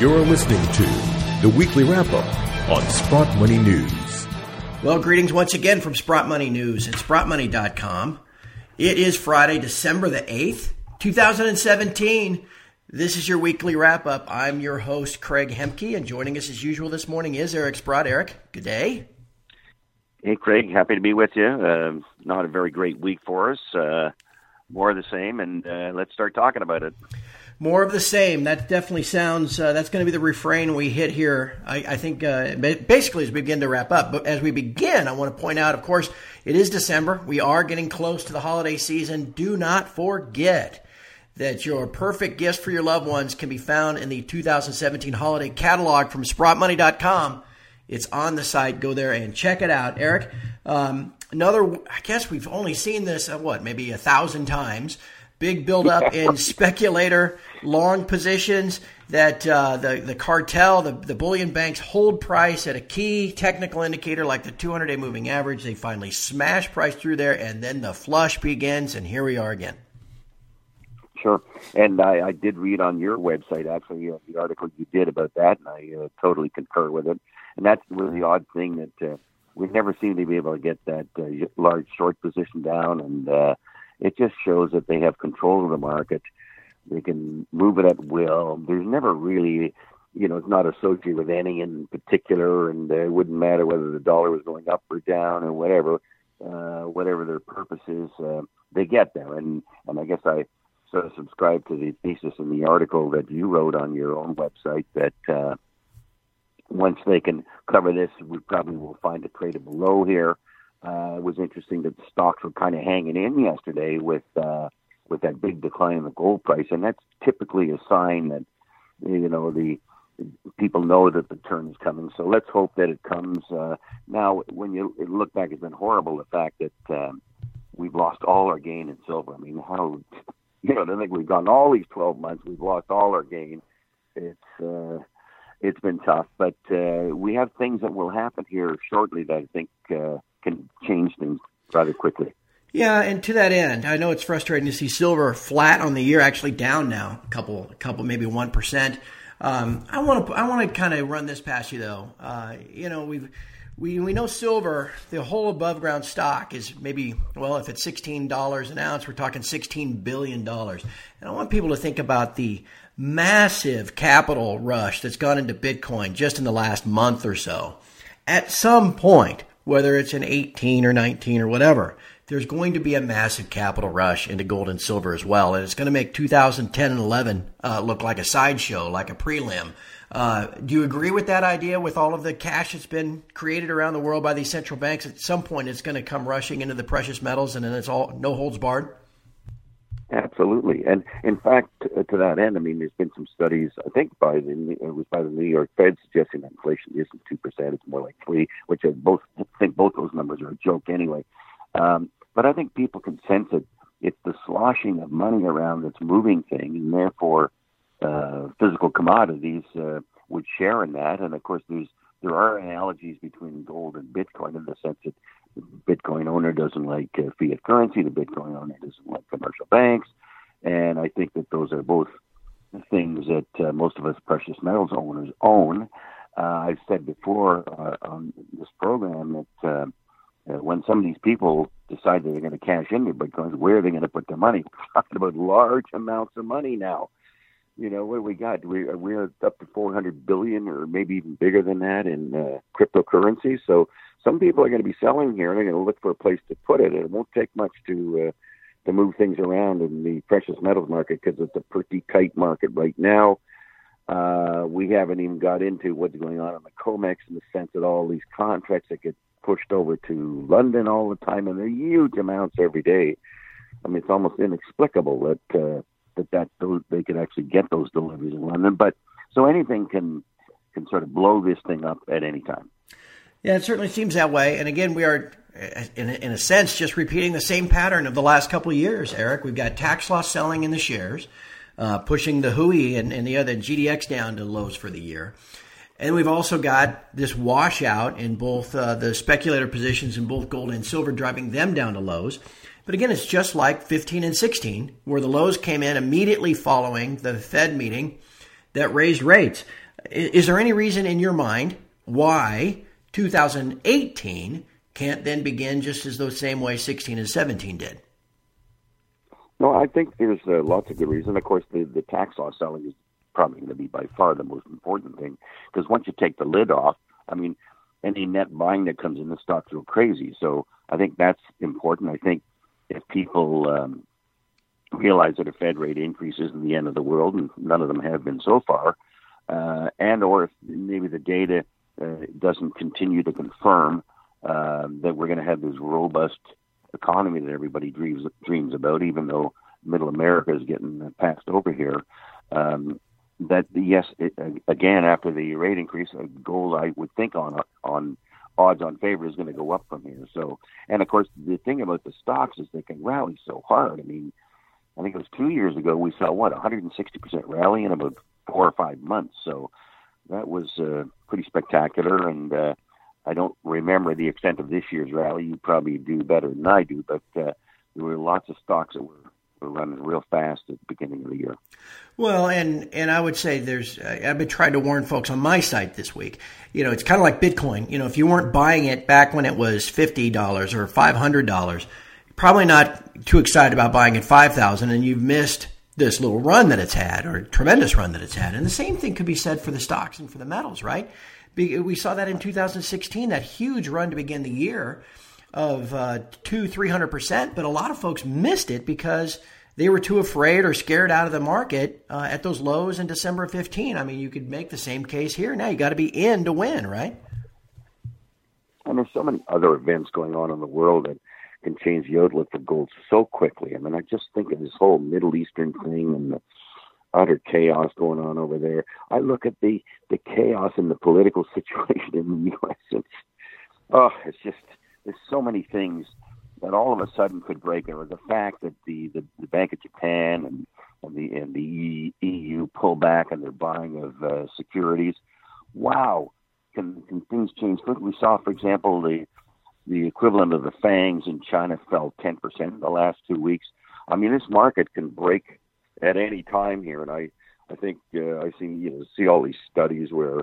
You're listening to the weekly wrap up on Sprott Money News. Well, greetings once again from Sprott Money News at sprottmoney.com. It is Friday, December the 8th, 2017. This is your weekly wrap up. I'm your host, Craig Hemke, and joining us as usual this morning is Eric Sprott. Eric, good day. Hey, Craig, happy to be with you. Uh, not a very great week for us. Uh, more of the same, and uh, let's start talking about it. More of the same. That definitely sounds. Uh, that's going to be the refrain we hit here. I, I think uh, basically as we begin to wrap up. But as we begin, I want to point out, of course, it is December. We are getting close to the holiday season. Do not forget that your perfect gifts for your loved ones can be found in the 2017 holiday catalog from SprottMoney.com. It's on the site. Go there and check it out. Eric, um, another. I guess we've only seen this uh, what maybe a thousand times big buildup in speculator long positions that uh, the the cartel, the the bullion banks hold price at a key technical indicator like the 200 day moving average. They finally smash price through there, and then the flush begins, and here we are again. Sure, and I, I did read on your website actually uh, the article you did about that, and I uh, totally concur with it. And that's really the odd thing that uh, we never seem to be able to get that uh, large short position down, and uh, it just shows that they have control of the market. They can move it at will. There's never really, you know, it's not associated with any in particular, and it wouldn't matter whether the dollar was going up or down or whatever, uh, whatever their purpose is. Uh, they get there, and and I guess I sort of subscribe to the thesis in the article that you wrote on your own website that. Uh, once they can cover this, we probably will find a tradable low here. Uh, it was interesting that stocks were kind of hanging in yesterday with uh, with that big decline in the gold price, and that's typically a sign that you know the people know that the turn is coming. So let's hope that it comes. Uh, now, when you look back, it's been horrible the fact that um, we've lost all our gain in silver. I mean, how you know, I think we've gone all these 12 months, we've lost all our gain. It's uh, it's been tough, but uh, we have things that will happen here shortly that I think uh, can change things rather quickly. Yeah, and to that end, I know it's frustrating to see silver flat on the year, actually down now, a couple, a couple, maybe one percent. Um, I want to, I want to kind of run this past you though. Uh, you know, we've, we we know silver, the whole above ground stock is maybe, well, if it's sixteen dollars an ounce, we're talking sixteen billion dollars. And I want people to think about the massive capital rush that's gone into Bitcoin just in the last month or so. At some point, whether it's an 18 or 19 or whatever, there's going to be a massive capital rush into gold and silver as well. And it's going to make 2010 and 11 uh, look like a sideshow, like a prelim. Uh, do you agree with that idea with all of the cash that's been created around the world by these central banks? At some point, it's going to come rushing into the precious metals and then it's all no holds barred? Absolutely, and in fact, to that end, I mean, there's been some studies. I think by the it was by the New York Fed suggesting that inflation isn't two percent; it's more like three, which I both think both those numbers are a joke anyway. Um, but I think people can sense it. It's the sloshing of money around that's moving things, and therefore, uh, physical commodities uh, would share in that. And of course, there's there are analogies between gold and Bitcoin in the sense that Bitcoin owner doesn't like uh, fiat currency, the Bitcoin owner doesn't like commercial banks, and I think that those are both things that uh, most of us precious metals owners own. Uh, I've said before uh, on this program that uh, uh, when some of these people decide that they're going to cash in their bitcoins, where are they going to put their money? We're talking about large amounts of money now you know what do we got? We we're up to 400 billion, or maybe even bigger than that, in uh, cryptocurrency. So some people are going to be selling here. And they're going to look for a place to put it. It won't take much to uh, to move things around in the precious metals market because it's a pretty tight market right now. Uh, we haven't even got into what's going on in the COMEX in the sense that all these contracts that get pushed over to London all the time, and they're huge amounts every day. I mean, it's almost inexplicable that uh, that that those, they could actually get those deliveries in London. But so anything can can sort of blow this thing up at any time. Yeah, it certainly seems that way. And again, we are, in a, in a sense, just repeating the same pattern of the last couple of years. Eric, we've got tax loss selling in the shares, uh, pushing the HUI and, and the other GDX down to lows for the year. And we've also got this washout in both uh, the speculator positions in both gold and silver, driving them down to lows. But again, it's just like 15 and 16, where the lows came in immediately following the Fed meeting that raised rates. Is there any reason in your mind why 2018 can't then begin just as those same way 16 and 17 did? No, I think there's uh, lots of good reason. Of course, the, the tax law selling is probably going to be by far the most important thing because once you take the lid off, I mean, any net buying that comes in the stocks go crazy. So I think that's important. I think if people um, realize that a Fed rate increase isn't the end of the world, and none of them have been so far, uh, and or if maybe the data uh, doesn't continue to confirm uh, that we're going to have this robust economy that everybody dreams dreams about, even though Middle America is getting passed over here. Um, that yes, it, again after the rate increase, a gold I would think on on odds on favor is going to go up from here. So, and of course, the thing about the stocks is they can rally so hard. I mean, I think it was two years ago we saw what 160 percent rally in about four or five months. So that was uh, pretty spectacular. And uh, I don't remember the extent of this year's rally. You probably do better than I do, but uh, there were lots of stocks that were running real fast at the beginning of the year. Well, and and I would say there's I've been trying to warn folks on my site this week. You know, it's kind of like Bitcoin. You know, if you weren't buying it back when it was fifty dollars or five hundred dollars, probably not too excited about buying at five thousand, and you've missed this little run that it's had or tremendous run that it's had. And the same thing could be said for the stocks and for the metals, right? We saw that in 2016, that huge run to begin the year of uh, two, three hundred percent, but a lot of folks missed it because they were too afraid or scared out of the market uh, at those lows in December of 15. I mean, you could make the same case here. Now you got to be in to win, right? And there's so many other events going on in the world that can change the outlook for gold so quickly. I mean, I just think of this whole Middle Eastern thing and the utter chaos going on over there. I look at the the chaos in the political situation in the U.S. It's oh, it's just there's so many things that all of a sudden could break. There was the fact that the, the, the Bank of Japan and, and the and the EU pull back on their buying of uh, securities. Wow, can, can things change quickly? We saw, for example, the the equivalent of the FANGs in China fell 10% in the last two weeks. I mean, this market can break at any time here, and I I think uh, I see you know see all these studies where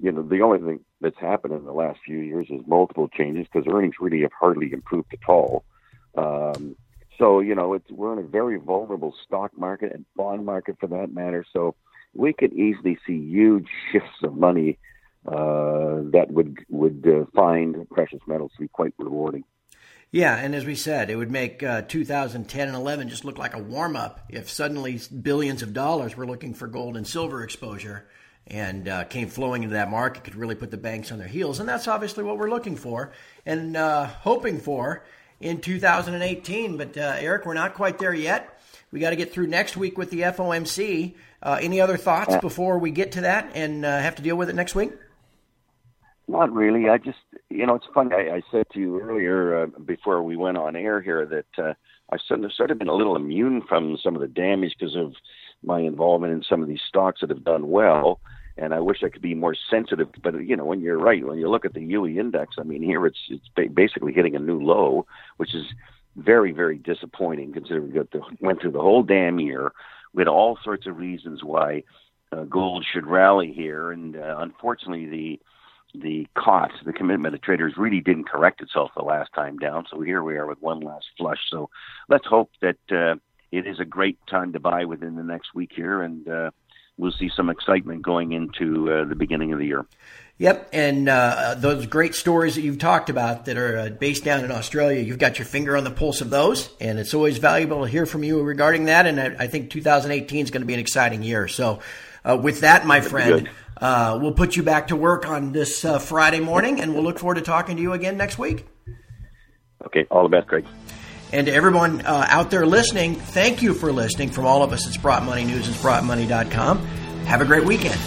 you know, the only thing that's happened in the last few years is multiple changes because earnings really have hardly improved at all. Um, so, you know, it's, we're in a very vulnerable stock market and bond market for that matter. So we could easily see huge shifts of money that would would uh, find precious metals to be quite rewarding. Yeah, and as we said, it would make uh, 2010 and 11 just look like a warm up if suddenly billions of dollars were looking for gold and silver exposure and uh, came flowing into that market could really put the banks on their heels. And that's obviously what we're looking for and uh, hoping for in 2018. But uh, Eric, we're not quite there yet. We got to get through next week with the FOMC. Uh, any other thoughts before we get to that and uh, have to deal with it next week? Not really. I just, you know, it's funny. I, I said to you earlier uh, before we went on air here that I've sort of, sort of been a little immune from some of the damage because of my involvement in some of these stocks that have done well and I wish I could be more sensitive. But you know, when you're right, when you look at the HUI index, I mean, here it's it's basically hitting a new low, which is very very disappointing considering we got the, went through the whole damn year with all sorts of reasons why uh, gold should rally here, and uh, unfortunately the the cost, the commitment of traders really didn't correct itself the last time down. So here we are with one last flush. So let's hope that uh, it is a great time to buy within the next week here, and uh, we'll see some excitement going into uh, the beginning of the year. Yep, and uh, those great stories that you've talked about that are uh, based down in Australia, you've got your finger on the pulse of those, and it's always valuable to hear from you regarding that. And I, I think 2018 is going to be an exciting year. So, uh, with that, my friend, uh, we'll put you back to work on this uh, Friday morning, and we'll look forward to talking to you again next week. Okay, all the best, Craig. And to everyone uh, out there listening, thank you for listening from all of us at Sprott Money News and SprottMoney.com. Have a great weekend.